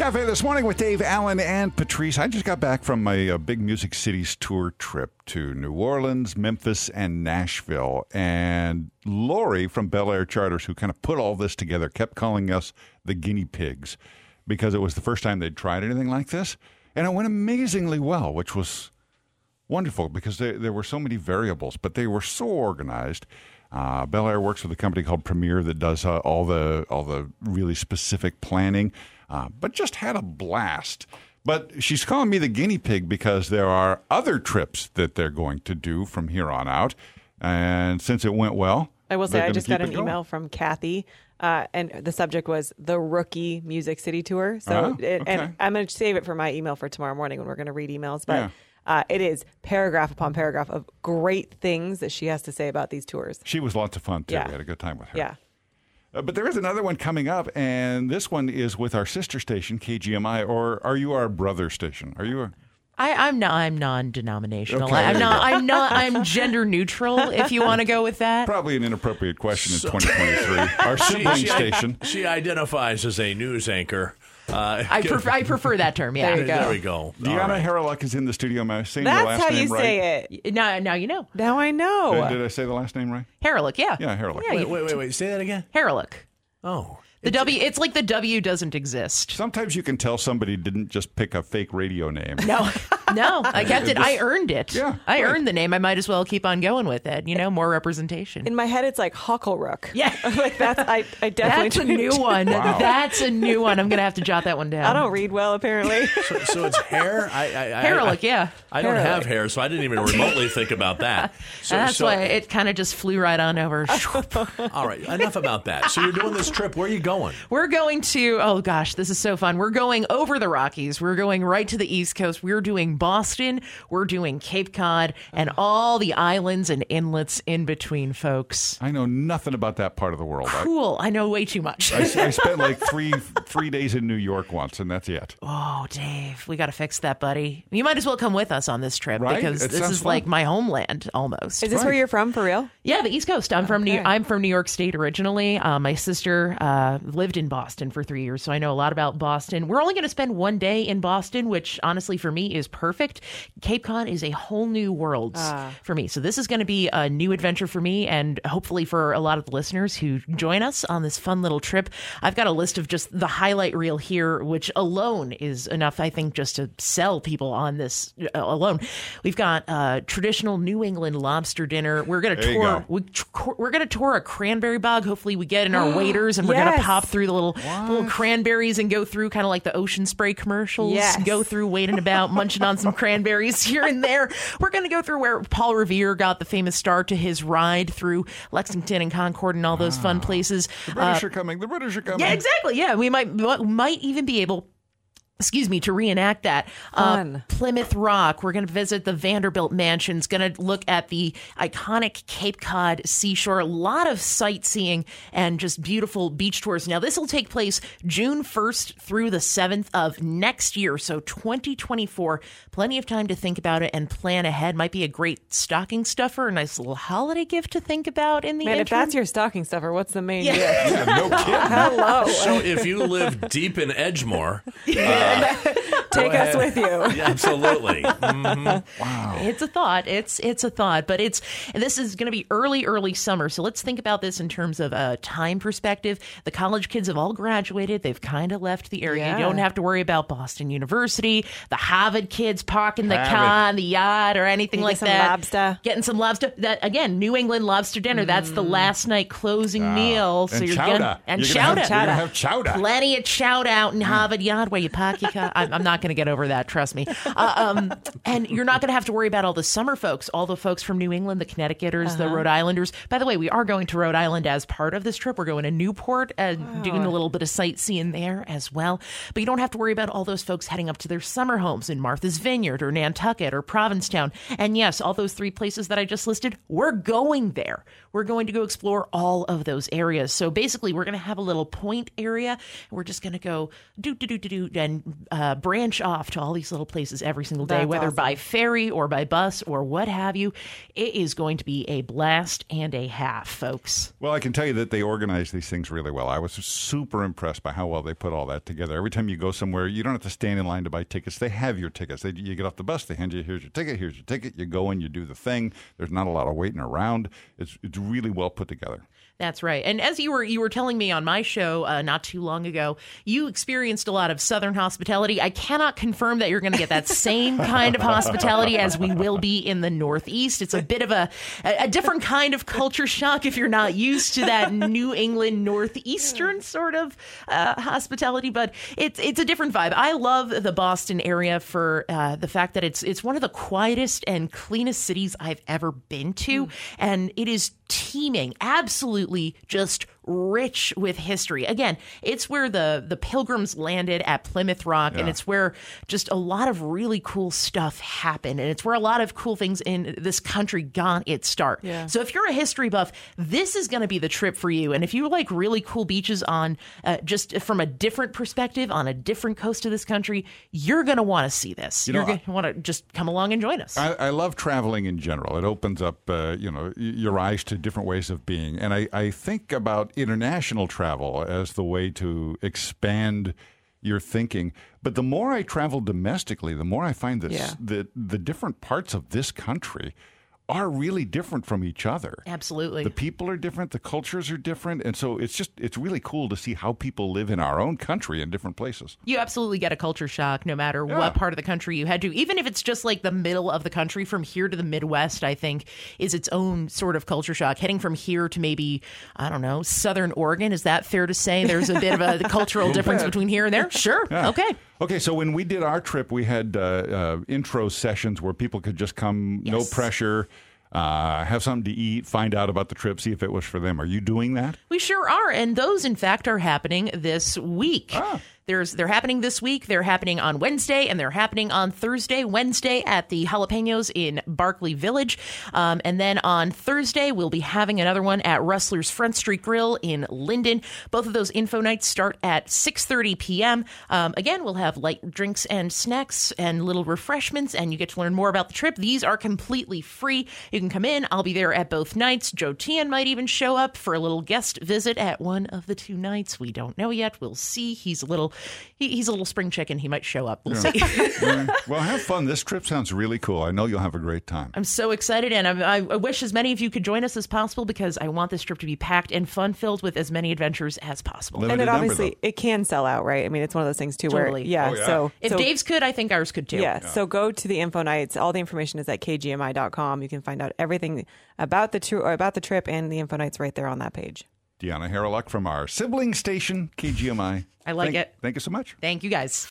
KAFE this morning with Dave Allan and Patrice. I just got back from my uh, big Music Cities tour trip to New Orleans, Memphis, and Nashville. And Lori from Bellair Charters, who kind of put all this together, kept calling us the guinea pigs because it was the first time they'd tried anything like this. And it went amazingly well, which was wonderful because there, there were so many variables, but they were so organized. Uh, Bellair works with a company called Premier that does uh, all the all the really specific planning, uh, but just had a blast. But she's calling me the guinea pig because there are other trips that they're going to do from here on out, and since it went well, I will say I just got an email from Kathy, uh, and the subject was the rookie Music City tour. So, Oh, it, okay. and I'm going to save it for my email for tomorrow morning when we're going to read emails. But Yeah. uh, it is paragraph upon paragraph of great things that she has to say about these tours. She was lots of fun too. Yeah. We had a good time with her. Yeah. Uh, but there is another one coming up, and this one is with our sister station, KGMI, or are you our brother station? Are you a. I, I'm not. I'm non-denominational. Okay, I'm not. go. I'm not. I'm gender neutral. If you want to go with that. Probably an inappropriate question in 2023. Our sibling she, station. She identifies as a news anchor. Uh, I prefer. I prefer that term. Yeah. There. There we go. All Dianna right. Hawryluk is in the studio. Am I saying your That's last how name you right? say it. Now, now you know. Now I know. Uh, Did I say the last name right? Hawryluk. Yeah. Yeah, Hawryluk. Yeah. Wait, wait, wait, wait. Say that again. Hawryluk. Oh. The W. It's like the W doesn't exist. Sometimes you can tell somebody didn't just pick a fake radio name. No, no, I kept it. I earned it. Yeah, I right. earned the name. I might as well keep on going with it. You know, more representation. In my head, it's like Hucklerook. Yeah. like that's I, I definitely. That's a new one. Wow. That's a new one. I'm gonna have to jot that one down. I don't read well, apparently. So, so it's hair. I, I, I, Hawryluk, I, yeah. I don't have hair, so I didn't even remotely think about that. So, That's so- why it kind of just flew right on over. All right, enough about that. So you're doing this trip. Where are you going? We're going to, oh gosh, this is so fun. We're going over the Rockies. We're going right to the East Coast. We're doing Boston. We're doing Cape Cod and all the islands and inlets in between, folks. I know nothing about that part of the world. I, Cool. I know way too much. I, I spent like three three days in New York once, and that's it. Oh, Dave, we got to fix that, buddy. You might as well come with us on this trip Right? because It this is fun. like my homeland almost. Is this where you're from for real? Yeah, the East Coast. I'm from New. I'm from New York State originally. Uh, my sister uh, lived in Boston for three years, so I know a lot about Boston. We're only going to spend one day in Boston, which honestly for me is perfect. Cape Cod is a whole new world for me, so this is going to be a new adventure for me, and hopefully for a lot of the listeners who join us on this fun little trip. I've got a list of just the highlight reel here, which alone is enough, I think, just to sell people on this uh, alone. We've got uh, traditional New England lobster dinner. We're going to tour. go. We, we're going to tour a cranberry bog. Hopefully, we get in our waders and we're going to pop through the little the little cranberries and go through kind of like the ocean spray commercials. Yes. Go through waiting about, munching on some cranberries here and there. We're going to go through where Paul Revere got the famous start to his ride through Lexington and Concord and all those fun places. The British uh, are coming. The British are coming. Yeah, exactly. Yeah, we might might even be able. Excuse me, to reenact that. Fun. Uh, Plymouth Rock. We're going to visit the Vanderbilt Mansions. Going to look at the iconic Cape Cod seashore. A lot of sightseeing and just beautiful beach tours. Now, this will take place June 1st through the 7th of next year. So, 2024. Plenty of time to think about it and plan ahead. Might be a great stocking stuffer, a nice little holiday gift to think about in the Man, if that's your stocking stuffer, what's the main Yeah. gift? Yeah, no kidding. Hello. So if you live deep in Edgemoor, yeah. and, Take us with you. yeah, absolutely. Mhm. It's a thought. It's it's a thought, but it's this is going to be early early summer. So let's think about this in terms of a time perspective. The college kids have all graduated. They've kind of left the area. Yeah. You don't have to worry about Boston University, the Harvard kids parking the Harvard. car on the yacht or anything You like get some that. lobster. Getting some lobster. That again, New England lobster dinner. That's the mm. last night closing ah. meal. So and you're chowder. gonna and You're gonna have- chowder. You're gonna have chowder. Plenty of shout out in mm. Harvard Yard where you park your car. I'm, I'm not going to get over that, trust me. Uh, um, and you're not going to have to worry about all the summer folks, all the folks from New England, the Connecticuters, the Rhode Islanders. By the way, we are going to Rhode Island as part of this trip. We're going to Newport and doing a little bit of sightseeing there as well. But you don't have to worry about all those folks heading up to their summer homes in Martha's Vineyard or Nantucket or Provincetown. And yes, all those three places that I just listed, we're going there. We're going to go explore all of those areas. So basically, we're going to have a little point area. And we're just going to go do do do do do and uh, branch off to all these little places every single day, That's whether awesome. by ferry or by bus or what have you. It is going to be a blast and a half, folks. Well, I can tell you that they organize these things really well. I was super impressed by how well they put all that together. Every time you go somewhere, you don't have to stand in line to buy tickets. They have your tickets. They, you get off the bus, they hand you, here's your ticket, here's your ticket. You go in, you do the thing. There's not a lot of waiting around. It's, it's really well put together. That's right. And as you were you were telling me on my show uh, not too long ago, you experienced a lot of Southern hospitality. I cannot confirm that you're going to get that same kind of hospitality as we will be in the Northeast. It's a bit of a a different kind of culture shock if you're not used to that New England Northeastern sort of uh, hospitality. But it's it's a different vibe. I love the Boston area for uh, the fact that it's it's one of the quietest and cleanest cities I've ever been to, and it is teeming, absolutely just rich with history. Again, it's where the the pilgrims landed at Plymouth Rock and it's where just a lot of really cool stuff happened and it's where a lot of cool things in this country got its start. Yeah. So if you're a history buff, this is going to be the trip for you. And if you like really cool beaches on uh, just from a different perspective on a different coast of this country, you're going to want to see this. You You are going to want to just come along and join us. I, I love traveling in general. It opens up, uh, you know, your eyes to different ways of being, and I, I think about international travel as the way to expand your thinking. But the more I travel domestically, the more I find this Yeah. that the different parts of this country are really different from each other. Absolutely. The people are different, the cultures are different, and so it's just it's really cool to see how people live in our own country in different places. you absolutely get a culture shock no matter Yeah. what part of the country you head to even if it's just like the middle of the country from here to the midwest i think is its own sort of culture shock heading from here to maybe i don't know southern oregon is that fair to say there's a bit of a cultural difference bit. between here and there sure Yeah. okay Okay, so when we did our trip, we had uh, uh, intro sessions where people could just come, no pressure, uh, have something to eat, find out about the trip, see if it was for them. Are you doing that? We sure are, and those, in fact, are happening this week. Ah. There's they're happening this week. They're happening on Wednesday, and they're happening on Thursday. Wednesday at the Jalapenos in Barkley Village, um, and then on Thursday we'll be having another one at Rustler's Front Street Grill in Lynden. Both of those info nights start at 6:30 p.m. Um, again, we'll have light drinks and snacks and little refreshments, and you get to learn more about the trip. These are completely free. You can come in. I'll be there at both nights. Joe Tian might even show up for a little guest visit at one of the two nights. We don't know yet. We'll see. He's a little he, he's a little spring chicken. He might show up. We'll see. Yeah. well, have fun. This trip sounds really cool. I know you'll have a great time. I'm so excited, and I, I wish as many of you could join us as possible because I want this trip to be packed and fun filled with as many adventures as possible. Limited and it number, obviously though. it can sell out, right? I mean, it's one of those things too Totally. where yeah, Oh, yeah. So If so, Dave's could, I think ours could too. yeah, so go to the info nights. All the information is at kgmi.com. You can find out everything about the tour, about the trip, and the info nights right there on that page. Dianna Hawryluk from our sibling station, KGMI. I like Thank- it. Thank you so much. Thank you guys.